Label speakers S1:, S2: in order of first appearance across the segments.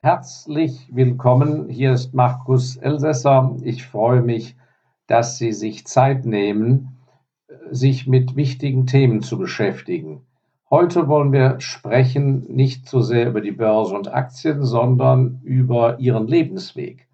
S1: Herzlich willkommen. Hier ist Markus Elsässer. Ich freue mich, dass Sie sich Zeit nehmen, sich mit wichtigen Themen zu beschäftigen. Heute wollen wir sprechen nicht so sehr über die Börse und Aktien, sondern über Ihren Lebensweg.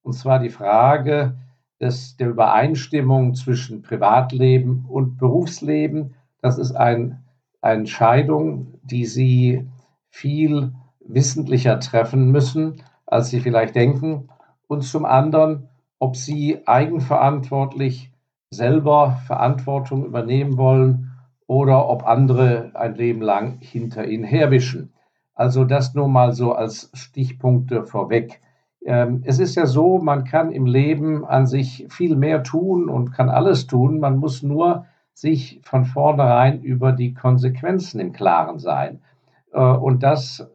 S1: Und zwar die Frage des, der Übereinstimmung zwischen Privatleben und Berufsleben. Das ist ein, eine Entscheidung, die Sie viel wissentlicher treffen müssen, als sie vielleicht denken. Und zum anderen, ob sie eigenverantwortlich selber Verantwortung übernehmen wollen oder ob andere ein Leben lang hinter ihnen herwischen. Also das nur mal so als Stichpunkte vorweg. Ähm, es ist ja so, man kann im Leben an sich viel mehr tun und kann alles tun. Man muss nur sich von vornherein über die Konsequenzen im Klaren sein. Äh, und das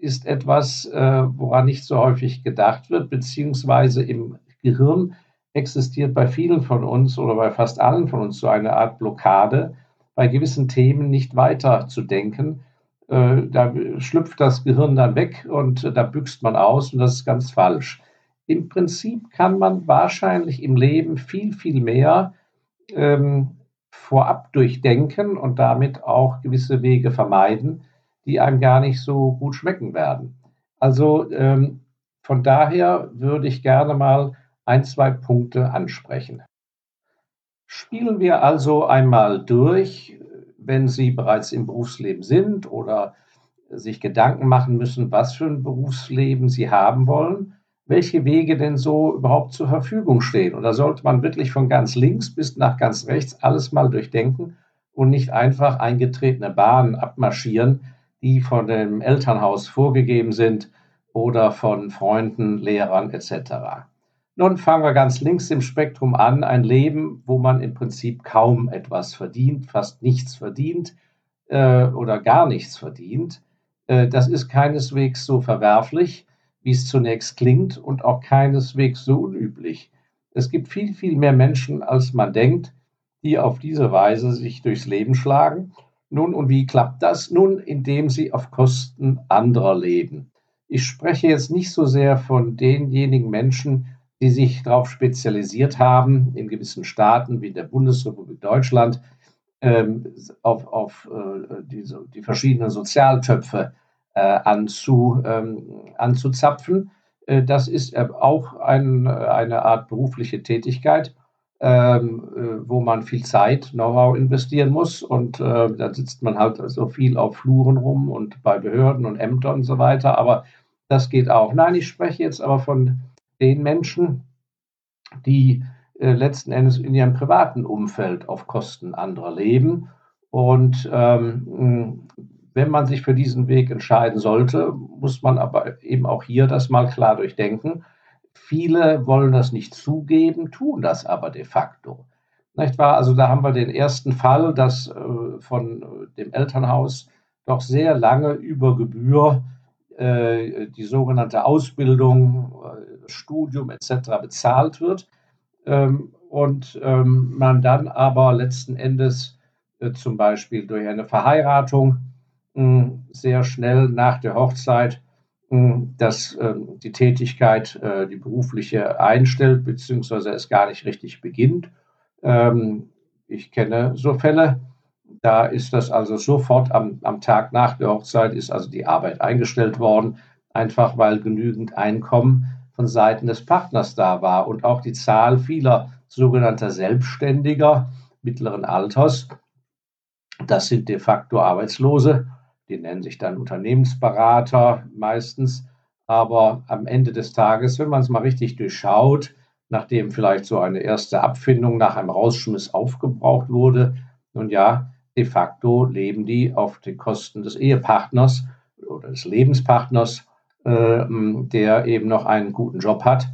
S1: ist etwas, äh, woran nicht so häufig gedacht wird, beziehungsweise im Gehirn existiert bei vielen von uns oder bei fast allen von uns so eine Art Blockade, bei gewissen Themen nicht weiter zu denken. Äh, da schlüpft das Gehirn dann weg und da büxt man aus und das ist ganz falsch. Im Prinzip kann man wahrscheinlich im Leben viel, viel mehr ähm, vorab durchdenken und damit auch gewisse Wege vermeiden, die einem gar nicht so gut schmecken werden. Also ähm, von daher würde ich gerne mal ein, zwei Punkte ansprechen. Spielen wir also einmal durch, wenn Sie bereits im Berufsleben sind oder sich Gedanken machen müssen, was für ein Berufsleben Sie haben wollen, welche Wege denn so überhaupt zur Verfügung stehen. Und da sollte man wirklich von ganz links bis nach ganz rechts alles mal durchdenken und nicht einfach eingetretene Bahnen abmarschieren, die von dem Elternhaus vorgegeben sind oder von Freunden, Lehrern etc. Nun fangen wir ganz links im Spektrum an, ein Leben, wo man im Prinzip kaum etwas verdient, fast nichts verdient äh, oder gar nichts verdient. Äh, das ist keineswegs so verwerflich, wie es zunächst klingt und auch keineswegs so unüblich. Es gibt viel, viel mehr Menschen, als man denkt, die auf diese Weise sich durchs Leben schlagen nun, und wie klappt das? Nun, indem sie auf Kosten anderer leben. Ich spreche jetzt nicht so sehr von denjenigen Menschen, die sich darauf spezialisiert haben, in gewissen Staaten wie der Bundesrepublik Deutschland, ähm, auf, auf äh, die, die, verschiedenen Sozialtöpfe äh, anzu, ähm, anzuzapfen. Äh, das ist äh, auch ein, eine Art berufliche Tätigkeit ähm, äh, wo man viel Zeit, Know-how investieren muss. Und äh, da sitzt man halt so viel auf Fluren rum und bei Behörden und Ämtern und so weiter. Aber das geht auch. Nein, ich spreche jetzt aber von den Menschen, die äh, letzten Endes in ihrem privaten Umfeld auf Kosten anderer leben. Und ähm, wenn man sich für diesen Weg entscheiden sollte, muss man aber eben auch hier das mal klar durchdenken Viele wollen das nicht zugeben, tun das aber de facto. Nicht wahr? Also da haben wir den ersten Fall, dass äh, von äh, dem Elternhaus doch sehr lange über Gebühr äh, die sogenannte Ausbildung, äh, Studium etc. bezahlt wird ähm, und ähm, man dann aber letzten Endes äh, zum Beispiel durch eine Verheiratung sehr schnell nach der Hochzeit dass ähm, die Tätigkeit, äh, die berufliche einstellt, beziehungsweise es gar nicht richtig beginnt. Ähm, ich kenne so Fälle, da ist das also sofort am, am Tag nach der Hochzeit ist also die Arbeit eingestellt worden, einfach weil genügend Einkommen von Seiten des Partners da war und auch die Zahl vieler sogenannter Selbstständiger mittleren Alters, das sind de facto Arbeitslose, die nennen sich dann Unternehmensberater meistens. Aber am Ende des Tages, wenn man es mal richtig durchschaut, nachdem vielleicht so eine erste Abfindung nach einem Rausschmiss aufgebraucht wurde, nun ja, de facto leben die auf den Kosten des Ehepartners oder des Lebenspartners, äh, der eben noch einen guten Job hat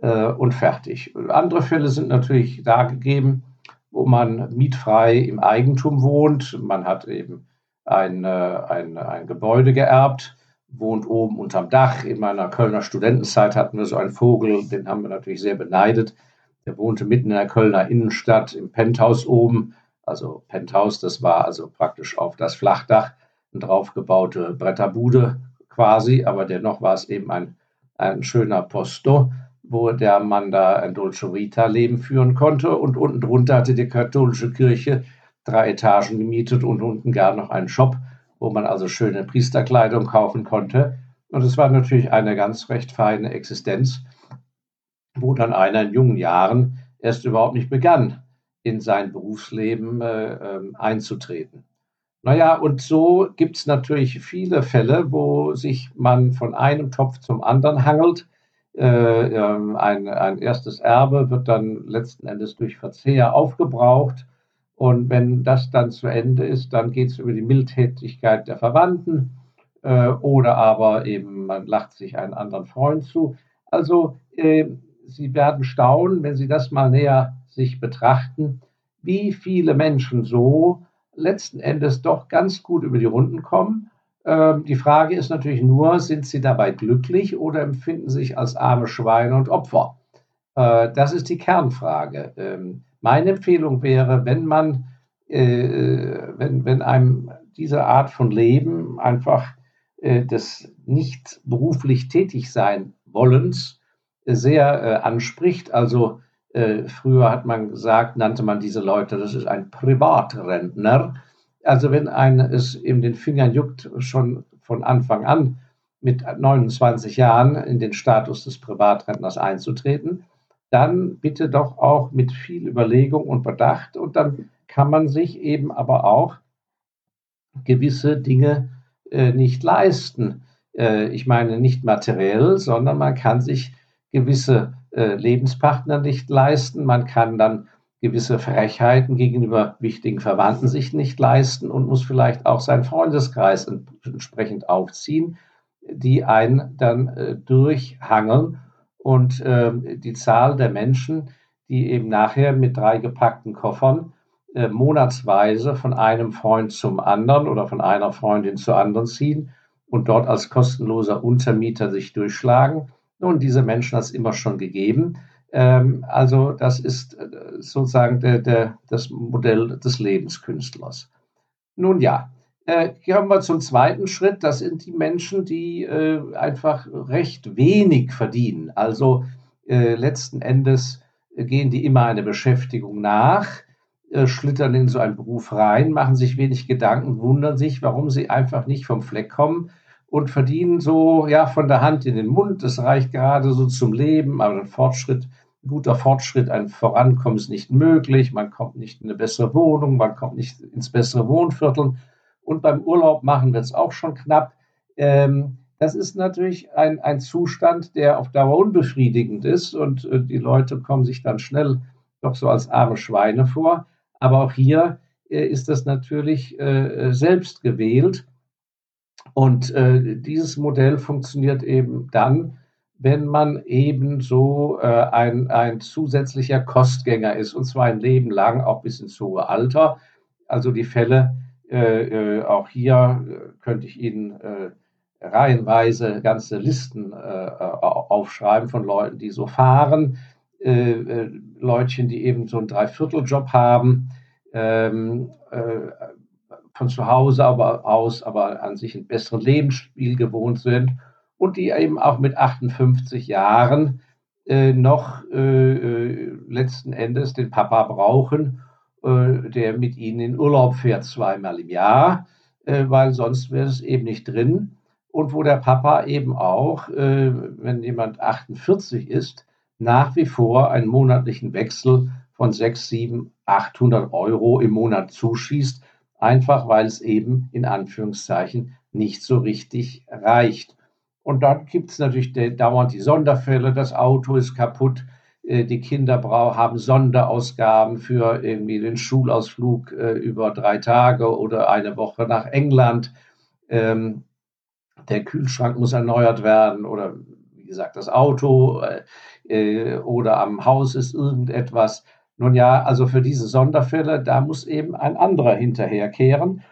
S1: äh, und fertig. Andere Fälle sind natürlich da gegeben, wo man mietfrei im Eigentum wohnt. Man hat eben ein, äh, ein, ein Gebäude geerbt, wohnt oben unterm Dach. In meiner Kölner Studentenzeit hatten wir so einen Vogel, den haben wir natürlich sehr beneidet. Der wohnte mitten in der Kölner Innenstadt im Penthouse oben. Also Penthouse, das war also praktisch auf das Flachdach eine draufgebaute Bretterbude, quasi, aber dennoch war es eben ein, ein schöner Posto, wo der Mann da ein Dolce Vita Leben führen konnte. Und unten drunter hatte die katholische Kirche drei Etagen gemietet und unten gar noch einen Shop, wo man also schöne Priesterkleidung kaufen konnte. Und es war natürlich eine ganz recht feine Existenz, wo dann einer in jungen Jahren erst überhaupt nicht begann, in sein Berufsleben äh, äh, einzutreten. Naja, und so gibt es natürlich viele Fälle, wo sich man von einem Topf zum anderen hangelt. Äh, ähm, ein, ein erstes Erbe wird dann letzten Endes durch Verzehr aufgebraucht. Und wenn das dann zu Ende ist, dann geht es über die Mildtätigkeit der Verwandten äh, oder aber eben man lacht sich einen anderen Freund zu. Also äh, Sie werden staunen, wenn Sie das mal näher sich betrachten, wie viele Menschen so letzten Endes doch ganz gut über die Runden kommen. Ähm, die Frage ist natürlich nur, sind sie dabei glücklich oder empfinden sich als arme Schweine und Opfer? Äh, das ist die Kernfrage. Ähm, meine Empfehlung wäre, wenn man, äh, wenn, wenn einem diese Art von Leben einfach äh, des nicht beruflich tätig sein Wollens sehr äh, anspricht, also äh, früher hat man gesagt, nannte man diese Leute, das ist ein Privatrentner. Also wenn ein es in den Fingern juckt, schon von Anfang an mit 29 Jahren in den Status des Privatrentners einzutreten, dann bitte doch auch mit viel Überlegung und Bedacht und dann kann man sich eben aber auch gewisse Dinge äh, nicht leisten. Äh, ich meine nicht materiell, sondern man kann sich gewisse äh, Lebenspartner nicht leisten. Man kann dann gewisse Frechheiten gegenüber wichtigen Verwandten sich nicht leisten und muss vielleicht auch seinen Freundeskreis entsprechend aufziehen, die einen dann äh, durchhangeln. Und äh, die Zahl der Menschen, die eben nachher mit drei gepackten Koffern äh, monatsweise von einem Freund zum anderen oder von einer Freundin zur anderen ziehen und dort als kostenloser Untermieter sich durchschlagen, nun, diese Menschen hat es immer schon gegeben. Ähm, also das ist äh, sozusagen der, der, das Modell des Lebenskünstlers. Nun ja, äh, kommen wir zum zweiten Schritt. Das sind die Menschen, die äh, einfach recht wenig verdienen. Also äh, letzten Endes gehen die immer eine Beschäftigung nach, äh, schlittern in so einen Beruf rein, machen sich wenig Gedanken, wundern sich, warum sie einfach nicht vom Fleck kommen und verdienen so ja von der Hand in den Mund. Das reicht gerade so zum Leben, aber ein Fortschritt, ein guter Fortschritt, ein Vorankommen ist nicht möglich. Man kommt nicht in eine bessere Wohnung, man kommt nicht ins bessere Wohnviertel. Und beim Urlaub machen wird es auch schon knapp. Ähm, das ist natürlich ein, ein Zustand, der auf Dauer unbefriedigend ist und äh, die Leute kommen sich dann schnell doch so als arme Schweine vor. Aber auch hier äh, ist das natürlich äh, selbst gewählt. Und äh, dieses Modell funktioniert eben dann, wenn man eben so äh, ein, ein zusätzlicher Kostgänger ist, und zwar ein Leben lang, auch bis ins hohe Alter. Also die Fälle, äh, äh auch hier äh, könnte ich Ihnen äh, reihenweise ganze Listen aufschreiben von Leuten, die so fahren, Leutchen, die eben so einen Dreivierteljob haben, ähm, von zu Hause aber aus, aber an sich einen besseren Lebensstil gewohnt sind. Und die eben auch mit 58 Jahren äh, noch äh, letzten Endes den Papa brauchen, der mit ihnen in Urlaub fährt zweimal im Jahr, äh, weil sonst wäre es eben nicht drin. Und wo der Papa eben auch, äh, wenn jemand 48 ist, nach wie vor einen monatlichen Wechsel von 6, 7, 800 Euro im Monat zuschießt, einfach weil es eben in Anführungszeichen nicht so richtig reicht. Und dann gibt es natürlich dauernd die Sonderfälle, das Auto ist kaputt, äh, die Kinder haben Sonderausgaben für irgendwie den Schulausflug äh, über drei Tage oder eine Woche nach England. Ähm, der Kühlschrank muss erneuert werden oder wie gesagt das Auto äh, oder am Haus ist irgendetwas. Nun ja, also für diese Sonderfälle, da muss eben ein anderer hinterherkehren.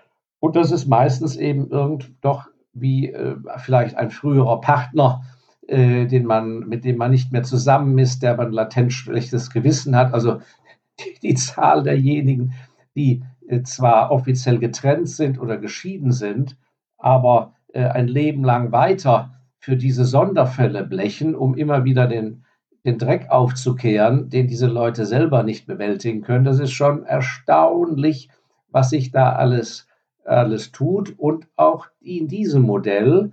S1: Und das ist meistens eben irgend doch wie äh, vielleicht ein früherer Partner, äh, den man, mit dem man nicht mehr zusammen ist, der man latent schlechtes Gewissen hat. Also die, die Zahl derjenigen, die äh, zwar offiziell getrennt sind oder geschieden sind, aber äh, ein Leben lang weiter für diese Sonderfälle blechen, um immer wieder den, den Dreck aufzukehren, den diese Leute selber nicht bewältigen können. Das ist schon erstaunlich, was sich da alles, alles tut. Und auch in diesem Modell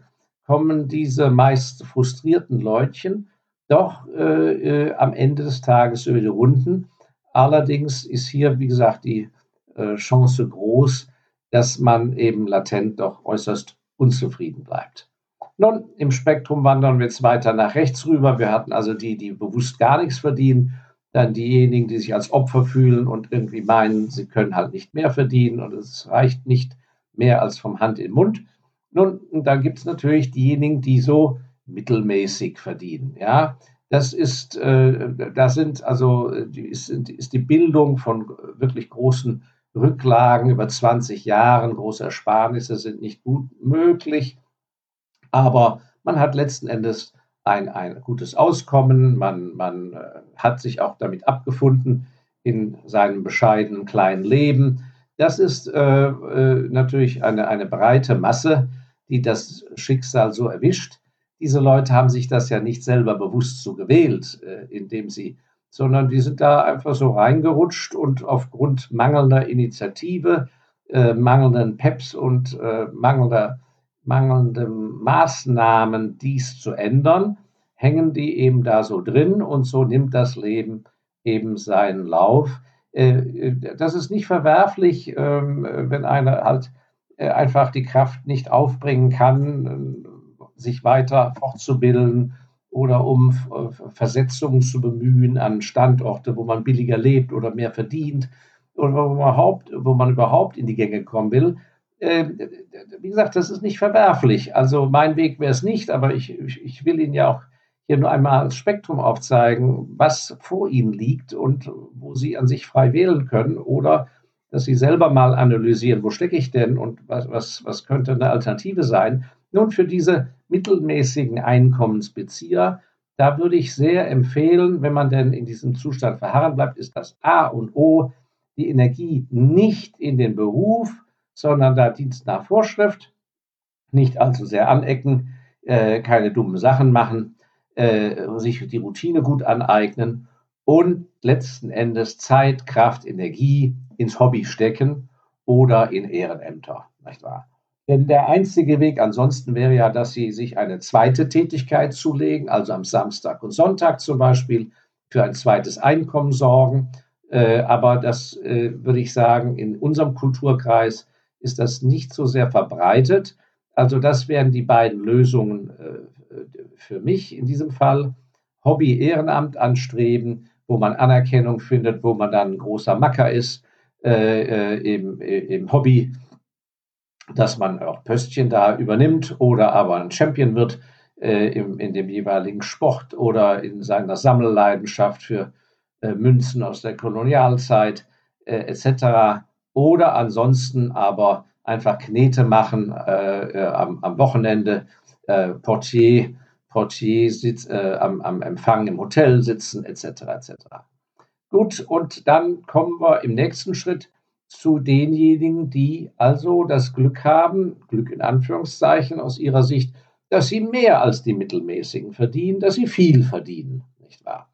S1: kommen diese meist frustrierten Leutchen doch äh, äh, am Ende des Tages über die Runden. Allerdings ist hier, wie gesagt, die äh, Chance groß, dass man eben latent doch äußerst unzufrieden bleibt. Nun, im Spektrum wandern wir jetzt weiter nach rechts rüber. Wir hatten also die, die bewusst gar nichts verdienen, dann diejenigen, die sich als Opfer fühlen und irgendwie meinen, sie können halt nicht mehr verdienen und es reicht nicht mehr als vom Hand in den Mund. Nun, dann gibt es natürlich diejenigen, die so mittelmäßig verdienen. Ja, das ist, äh, da sind also ist, ist die Bildung von wirklich großen Rücklagen über 20 Jahren, große Ersparnisse sind nicht gut möglich, aber man hat letzten Endes ein, ein gutes Auskommen, man, man äh, hat sich auch damit abgefunden in seinem bescheidenen kleinen Leben. Das ist äh, äh, natürlich eine, eine breite Masse, die das Schicksal so erwischt. Diese Leute haben sich das ja nicht selber bewusst so gewählt, äh, indem sie sondern die sind da einfach so reingerutscht und aufgrund mangelnder Initiative, äh, mangelnden PEPs und äh, mangelnder, mangelnden Maßnahmen, dies zu ändern, hängen die eben da so drin und so nimmt das Leben eben seinen Lauf. Äh, äh das ist nicht verwerflich, ähm, wenn einer halt einfach die Kraft nicht aufbringen kann, sich weiter fortzubilden oder um äh, Versetzungen zu bemühen an Standorte, wo man billiger lebt oder mehr verdient oder wo man überhaupt, wo man überhaupt in die Gänge kommen will. Ähm, wie gesagt, das ist nicht verwerflich. Also mein Weg wäre es nicht, aber ich, ich will Ihnen ja auch hier nur einmal das Spektrum aufzeigen, was vor Ihnen liegt und wo Sie an sich frei wählen können oder dass Sie selber mal analysieren, wo stecke ich denn und was, was, was könnte eine Alternative sein. Nun, für diese mittelmäßigen Einkommensbezieher, da würde ich sehr empfehlen, wenn man denn in diesem Zustand verharren bleibt, ist das A und O, die Energie nicht in den Beruf, sondern da Dienst nach Vorschrift, nicht allzu sehr anecken, äh, keine dummen Sachen machen, äh, sich die Routine gut aneignen und letzten Endes Zeit, Kraft, Energie ins Hobby stecken oder in Ehrenämter, nicht wahr? Denn der einzige Weg ansonsten wäre ja, dass Sie sich eine zweite Tätigkeit zulegen, also am Samstag und Sonntag zum Beispiel für ein zweites Einkommen sorgen. Äh, aber das äh, würde ich sagen, in unserem Kulturkreis ist das nicht so sehr verbreitet. Also das wären die beiden Lösungen äh, für mich in diesem Fall. Hobby-Ehrenamt anstreben, wo man Anerkennung findet, wo man dann ein großer Macker ist im, im Hobby dass man auch Pöstchen da übernimmt oder aber ein Champion wird äh, im, in dem jeweiligen Sport oder in seiner Sammelleidenschaft für äh, Münzen aus der Kolonialzeit äh, etc. Oder ansonsten aber einfach Knete machen äh, äh, am, am, Wochenende, äh, Portier, Portier sitz, am, am Empfang im Hotel sitzen etc. etc. Gut, und dann kommen wir im nächsten Schritt zu denjenigen, die also das Glück haben, Glück in Anführungszeichen aus ihrer Sicht, dass sie mehr als die Mittelmäßigen verdienen, dass sie viel verdienen, nicht wahr?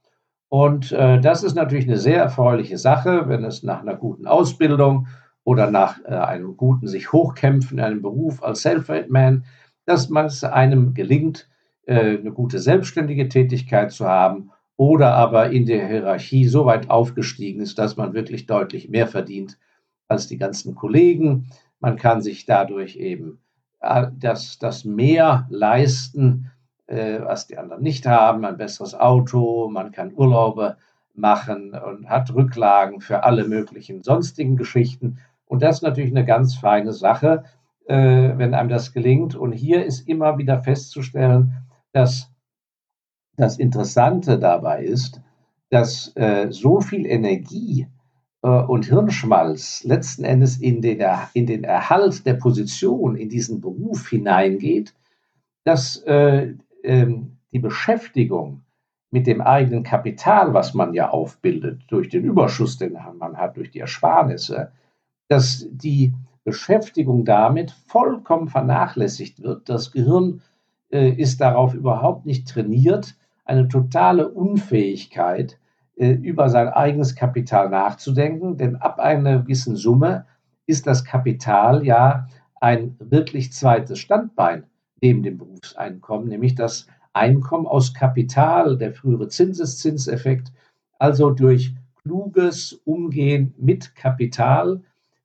S1: Und äh, das ist natürlich eine sehr erfreuliche Sache, wenn es nach einer guten Ausbildung oder nach äh, einem guten sich hochkämpfen in einem Beruf als Self-Made Man, dass man es einem gelingt, äh, eine gute selbstständige Tätigkeit zu haben oder aber in der Hierarchie so weit aufgestiegen ist, dass man wirklich deutlich mehr verdient als die ganzen Kollegen. Man kann sich dadurch eben äh, das, das mehr leisten, äh, was die anderen nicht haben, ein besseres Auto, man kann Urlaube machen und hat Rücklagen für alle möglichen sonstigen Geschichten. Und das ist natürlich eine ganz feine Sache, äh, wenn einem das gelingt. Und hier ist immer wieder festzustellen, dass das Interessante dabei ist, dass äh, so viel Energie äh, und Hirnschmalz letzten Endes in den, in den Erhalt der Position in diesen Beruf hineingeht, dass äh, äh, die Beschäftigung mit dem eigenen Kapital, was man ja aufbildet, durch den Überschuss, den man hat, durch die Ersparnisse, dass die Beschäftigung damit vollkommen vernachlässigt wird. Das Gehirn äh, ist darauf überhaupt nicht trainiert, eine totale Unfähigkeit, äh, über sein eigenes Kapital nachzudenken, denn ab einer gewissen Summe ist das Kapital ja ein wirklich zweites Standbein neben dem Berufseinkommen, nämlich das Einkommen aus Kapital, der frühere Zinseszinseffekt, also durch kluges Umgehen mit Kapital,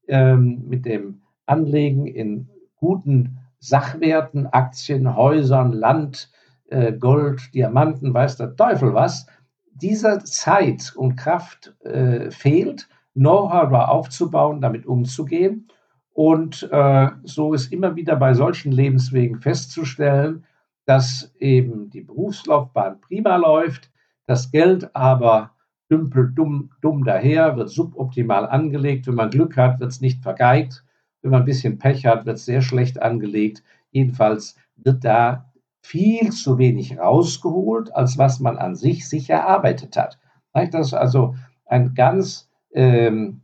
S1: ähm, mit dem Anlegen in guten Sachwerten, Aktien, Häusern, Land, äh, Gold, Diamanten, weiß der Teufel was, dieser Zeit und Kraft äh, fehlt, Know-how aufzubauen, damit umzugehen. Und äh, so ist immer wieder bei solchen Lebenswegen festzustellen, dass eben die Berufslaufbahn prima läuft, das Geld aber dümpelt dumm, dumm daher, wird suboptimal angelegt. Wenn man Glück hat, wird es nicht vergeigt. Wenn man ein bisschen Pech hat, wird es sehr schlecht angelegt. Jedenfalls wird da viel zu wenig rausgeholt, als was man an sich sich erarbeitet hat. Das ist also ein ganz, ähm,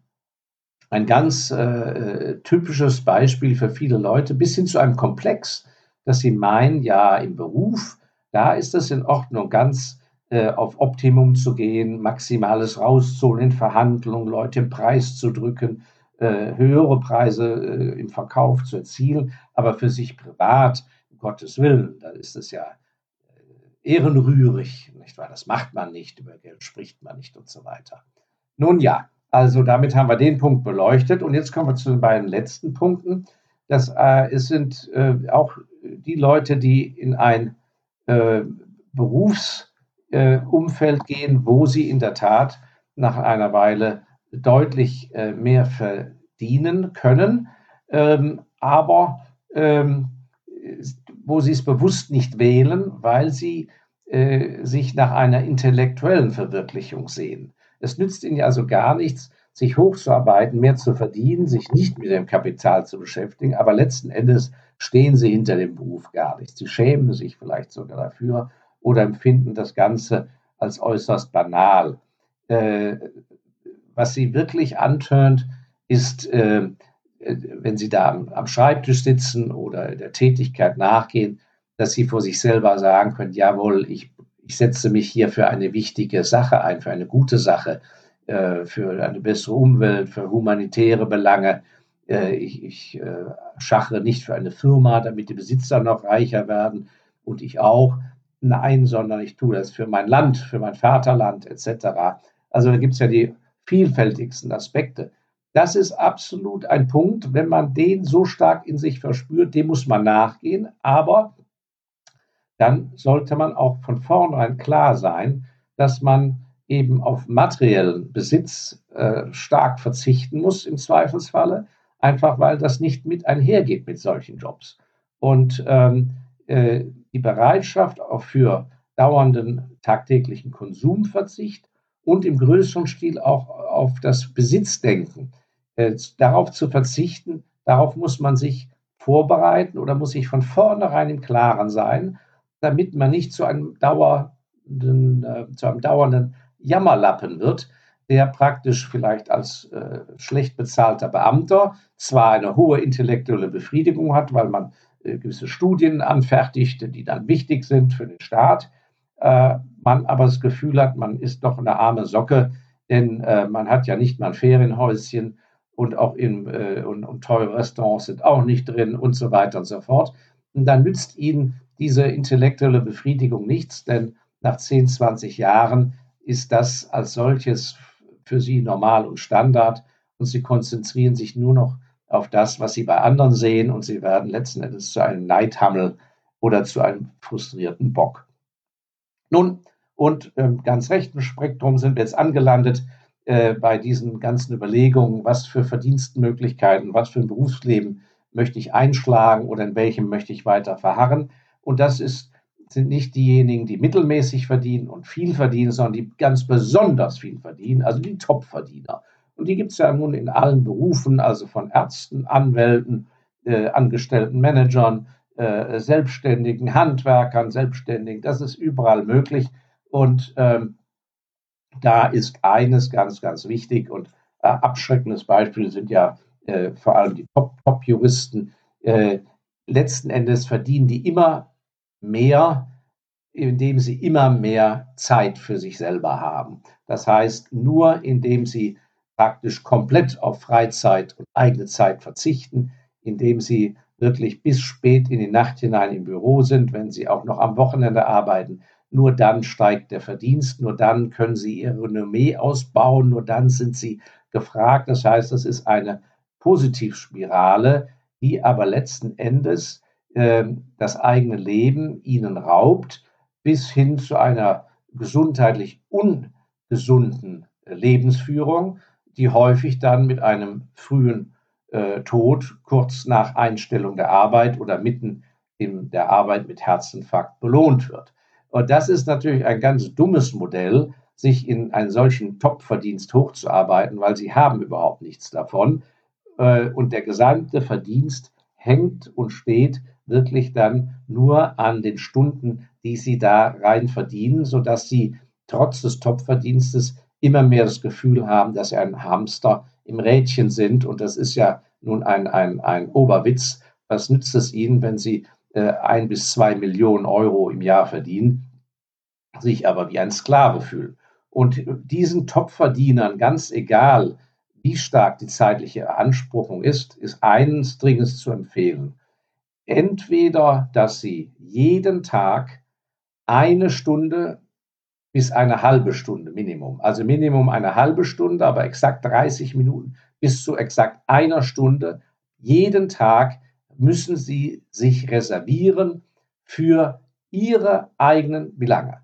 S1: ein ganz äh, typisches Beispiel für viele Leute, bis hin zu einem Komplex, dass sie meinen, ja, im Beruf, da ist es in Ordnung, ganz äh, auf Optimum zu gehen, Maximales rauszuholen in Verhandlungen, Leute im Preis zu drücken, äh, höhere Preise äh, im Verkauf zu erzielen, aber für sich privat Gottes Willen, da ist es ja äh, ehrenrührig, nicht wahr? Das macht man nicht, über Geld spricht man nicht und so weiter. Nun ja, also damit haben wir den Punkt beleuchtet und jetzt kommen wir zu den beiden letzten Punkten. Das äh, es sind äh, auch die Leute, die in ein äh, Berufsumfeld gehen, wo sie in der Tat nach einer Weile deutlich äh, mehr verdienen können, ähm, aber ähm, wo sie es bewusst nicht wählen, weil sie äh, sich nach einer intellektuellen Verwirklichung sehen. Es nützt ihnen also gar nichts, sich hochzuarbeiten, mehr zu verdienen, sich nicht mit dem Kapital zu beschäftigen, aber letzten Endes stehen sie hinter dem Beruf gar nicht. Sie schämen sich vielleicht sogar dafür oder empfinden das Ganze als äußerst banal. Äh, was sie wirklich antörnt, ist äh, wenn Sie da am, am Schreibtisch sitzen oder der Tätigkeit nachgehen, dass Sie vor sich selber sagen können, jawohl, ich, ich setze mich hier für eine wichtige Sache ein, für eine gute Sache, äh, für eine bessere Umwelt, für humanitäre Belange. Äh, ich ich äh, schachere nicht für eine Firma, damit die Besitzer noch reicher werden und ich auch. Nein, sondern ich tue das für mein Land, für mein Vaterland etc. Also da gibt es ja die vielfältigsten Aspekte. Das ist absolut ein Punkt, wenn man den so stark in sich verspürt, dem muss man nachgehen, aber dann sollte man auch von vornherein klar sein, dass man eben auf materiellen Besitz äh, stark verzichten muss im Zweifelsfalle, einfach weil das nicht mit einhergeht mit solchen Jobs. Und ähm, äh, die Bereitschaft auch für dauernden tagtäglichen Konsumverzicht und im größeren Stil auch auf das Besitzdenken äh, darauf zu verzichten, darauf muss man sich vorbereiten oder muss sich von vornherein im Klaren sein, damit man nicht zu einem dauernden, äh, zu einem dauernden Jammerlappen wird, der praktisch vielleicht als äh, schlecht bezahlter Beamter zwar eine hohe intellektuelle Befriedigung hat, weil man äh, gewisse Studien anfertigt, die dann wichtig sind für den Staat, äh, man aber das Gefühl hat, man ist doch eine arme Socke, denn äh, man hat ja nicht mal ein Ferienhäuschen und auch in, äh, und, und teure Restaurants sind auch nicht drin und so weiter und so fort. Und dann nützt ihnen diese intellektuelle Befriedigung nichts, denn nach 10, 20 Jahren ist das als solches für sie normal und Standard und sie konzentrieren sich nur noch auf das, was sie bei anderen sehen und sie werden letzten Endes zu einem Neidhammel oder zu einem frustrierten Bock. Nun, und im ganz rechten Spektrum sind wir jetzt angelandet äh, bei diesen ganzen Überlegungen, was für Verdienstmöglichkeiten, was für ein Berufsleben möchte ich einschlagen oder in welchem möchte ich weiter verharren. Und das ist, sind nicht diejenigen, die mittelmäßig verdienen und viel verdienen, sondern die ganz besonders viel verdienen, also die Topverdiener. Und die gibt es ja nun in allen Berufen, also von Ärzten, Anwälten, äh, angestellten Managern, äh, Selbstständigen, Handwerkern, Selbstständigen. Das ist überall möglich. Und ähm, da ist eines ganz, ganz wichtig und äh, abschreckendes Beispiel sind ja äh, vor allem die Top-Juristen, äh, letzten Endes verdienen die immer mehr, indem sie immer mehr Zeit für sich selber haben. Das heißt, nur indem sie praktisch komplett auf Freizeit und eigene Zeit verzichten, indem sie wirklich bis spät in die Nacht hinein im Büro sind, wenn sie auch noch am Wochenende arbeiten. Nur dann steigt der Verdienst, nur dann können sie ihre Renommee ausbauen, nur dann sind sie gefragt. Das heißt, es ist eine Positivspirale, die aber letzten Endes äh, das eigene Leben ihnen raubt, bis hin zu einer gesundheitlich ungesunden Lebensführung, die häufig dann mit einem frühen äh, Tod kurz nach Einstellung der Arbeit oder mitten in der Arbeit mit Herzinfarkt belohnt wird. Und das ist natürlich ein ganz dummes Modell, sich in einen solchen Top-Verdienst hochzuarbeiten, weil sie haben überhaupt nichts davon. Äh, und der gesamte Verdienst hängt und steht wirklich dann nur an den Stunden, die sie da rein verdienen, sodass sie trotz des Top-Verdienstes immer mehr das Gefühl haben, dass sie ein Hamster im Rädchen sind. Und das ist ja nun ein, ein, ein Oberwitz. Was nützt es ihnen, wenn sie ein bis zwei Millionen Euro im Jahr verdienen, sich aber wie ein Sklave fühlen? Und diesen Topverdienern, ganz egal, wie stark die zeitliche Beanspruchung ist, ist eines dringend zu empfehlen. Entweder, dass sie jeden Tag eine Stunde bis eine halbe Stunde Minimum. Also Minimum eine halbe Stunde, aber exakt 30 Minuten bis zu exakt einer Stunde. Jeden Tag müssen Sie sich reservieren für Ihre eigenen Belange,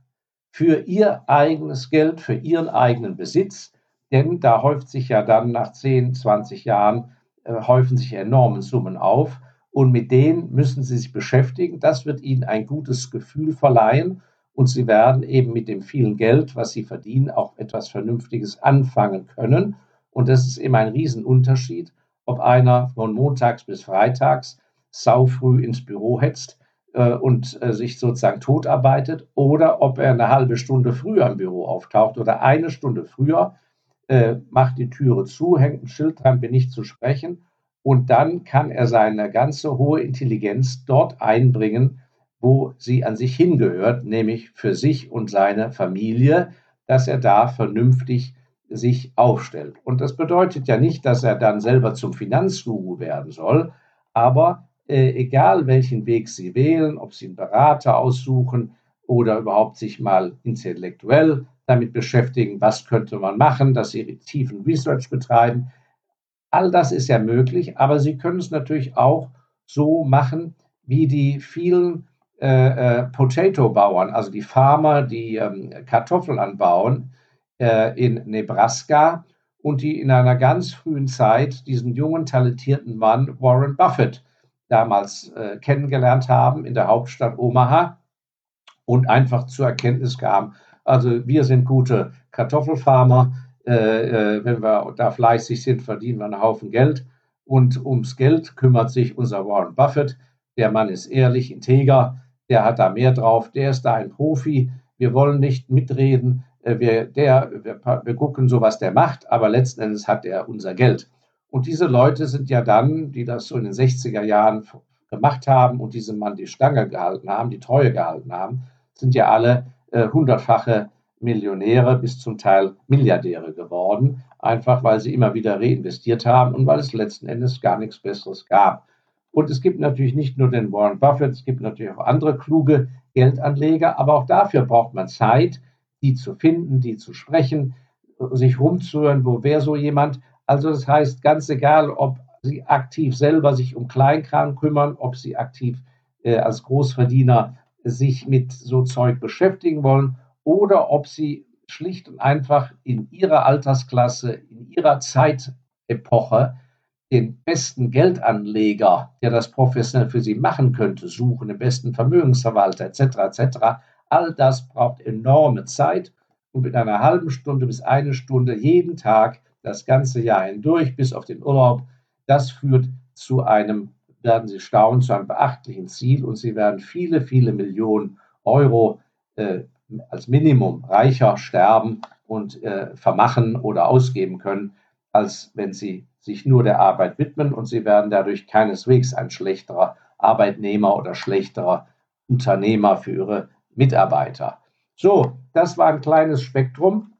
S1: für Ihr eigenes Geld, für Ihren eigenen Besitz. Denn da häuft sich ja dann nach 10, 20 Jahren, äh, häufen sich enorme Summen auf. Und mit denen müssen Sie sich beschäftigen. Das wird Ihnen ein gutes Gefühl verleihen und sie werden eben mit dem vielen Geld, was sie verdienen, auch etwas Vernünftiges anfangen können. Und das ist immer ein Riesenunterschied, ob einer von montags bis freitags saufrüh ins Büro hetzt äh, und äh, sich sozusagen totarbeitet oder ob er eine halbe Stunde früher im Büro auftaucht oder eine Stunde früher, äh, macht die Türe zu, hängt ein Schild dran, bin nicht zu sprechen. Und dann kann er seine ganze hohe Intelligenz dort einbringen, wo sie an sich hingehört, nämlich für sich und seine Familie, dass er da vernünftig sich aufstellt. Und das bedeutet ja nicht, dass er dann selber zum Finanzguru werden soll, aber äh, egal welchen Weg Sie wählen, ob Sie einen Berater aussuchen oder überhaupt sich mal intellektuell damit beschäftigen, was könnte man machen, dass Sie tiefen Research betreiben, all das ist ja möglich, aber Sie können es natürlich auch so machen, wie die vielen äh, äh, Potato-Bauern, also die Farmer, die ähm, Kartoffeln anbauen äh, in Nebraska und die in einer ganz frühen Zeit diesen jungen, talentierten Mann Warren Buffett damals äh, kennengelernt haben in der Hauptstadt Omaha und einfach zur Erkenntnis kamen, also wir sind gute Kartoffelfarmer, äh, äh, wenn wir da fleißig sind, verdienen wir einen Haufen Geld und ums Geld kümmert sich unser Warren Buffett. Der Mann ist ehrlich, integer, der hat da mehr drauf, der ist da ein Profi, wir wollen nicht mitreden, äh, wir, der, wir, wir gucken so, was der macht, aber letzten Endes hat er unser Geld. Und diese Leute sind ja dann, die das so in den 60er Jahren gemacht haben und diesem Mann die Stange gehalten haben, die Treue gehalten haben, sind ja alle äh, hundertfache Millionäre bis zum Teil Milliardäre geworden, einfach weil sie immer wieder reinvestiert haben und weil es letzten Endes gar nichts Besseres gab. Und es gibt natürlich nicht nur den Warren Buffett, es gibt natürlich auch andere kluge Geldanleger, aber auch dafür braucht man Zeit, die zu finden, die zu sprechen, sich rumzuhören, wo wäre so jemand. Also das heißt, ganz egal, ob Sie aktiv selber sich um Kleinkram kümmern, ob Sie aktiv äh, als Großverdiener sich mit so Zeug beschäftigen wollen oder ob Sie schlicht und einfach in Ihrer Altersklasse, in Ihrer Zeitepoche den besten Geldanleger, der das professionell für Sie machen könnte, suchen, den besten Vermögensverwalter etc. etc. All das braucht enorme Zeit und mit einer halben Stunde bis eine Stunde jeden Tag das ganze Jahr hindurch bis auf den Urlaub, das führt zu einem, werden Sie staunen, zu einem beachtlichen Ziel und Sie werden viele, viele Millionen Euro äh, als Minimum reicher sterben und äh, vermachen oder ausgeben können, als wenn Sie sich nur der Arbeit widmen und Sie werden dadurch keineswegs ein schlechterer Arbeitnehmer oder schlechterer Unternehmer für Ihre Mitarbeiter. So, das war ein kleines Spektrum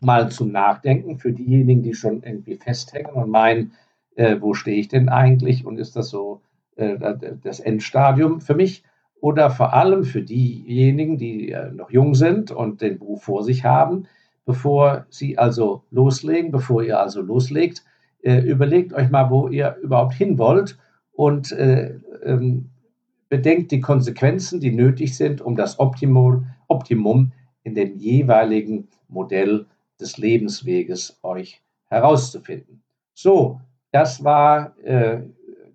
S1: mal zum Nachdenken für diejenigen, die schon irgendwie festhängen und meinen, äh, wo stehe ich denn eigentlich und ist das so äh, das Endstadium für mich? Oder vor allem für diejenigen, die äh, noch jung sind und den Beruf vor sich haben, bevor sie also loslegen, bevor ihr also loslegt, äh, überlegt euch mal, wo ihr überhaupt hin wollt und äh, ähm, bedenkt die Konsequenzen, die nötig sind, um das Optimum, Optimum in dem jeweiligen Modell des Lebensweges euch herauszufinden. So, das war äh,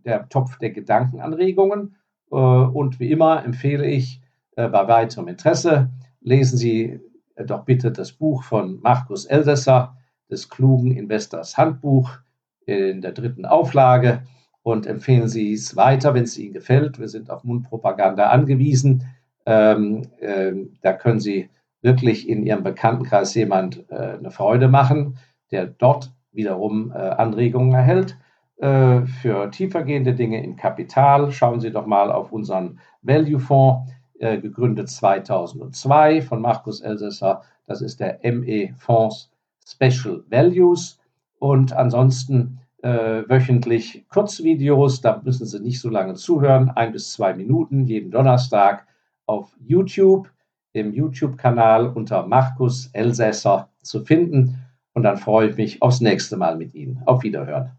S1: der Topf der Gedankenanregungen. Äh, und wie immer empfehle ich äh, bei weiterem Interesse, lesen Sie äh, doch bitte das Buch von Markus Elsässer, des klugen Investors Handbuch in der dritten Auflage und empfehlen Sie es weiter, wenn es Ihnen gefällt. Wir sind auf Mundpropaganda angewiesen. Ähm, äh, da können Sie wirklich in Ihrem Bekanntenkreis jemand äh, eine Freude machen, der dort wiederum äh, Anregungen erhält. Äh, für tiefergehende Dinge in Kapital schauen Sie doch mal auf unseren Value Fonds, äh, gegründet 2002 von Markus Elsässer. Das ist der ME Fonds Special Values. Und ansonsten äh, wöchentlich Kurzvideos, da müssen Sie nicht so lange zuhören, ein bis zwei Minuten jeden Donnerstag auf YouTube im YouTube-Kanal unter Markus Elsässer zu finden. Und dann freue ich mich aufs nächste Mal mit Ihnen. Auf Wiederhören.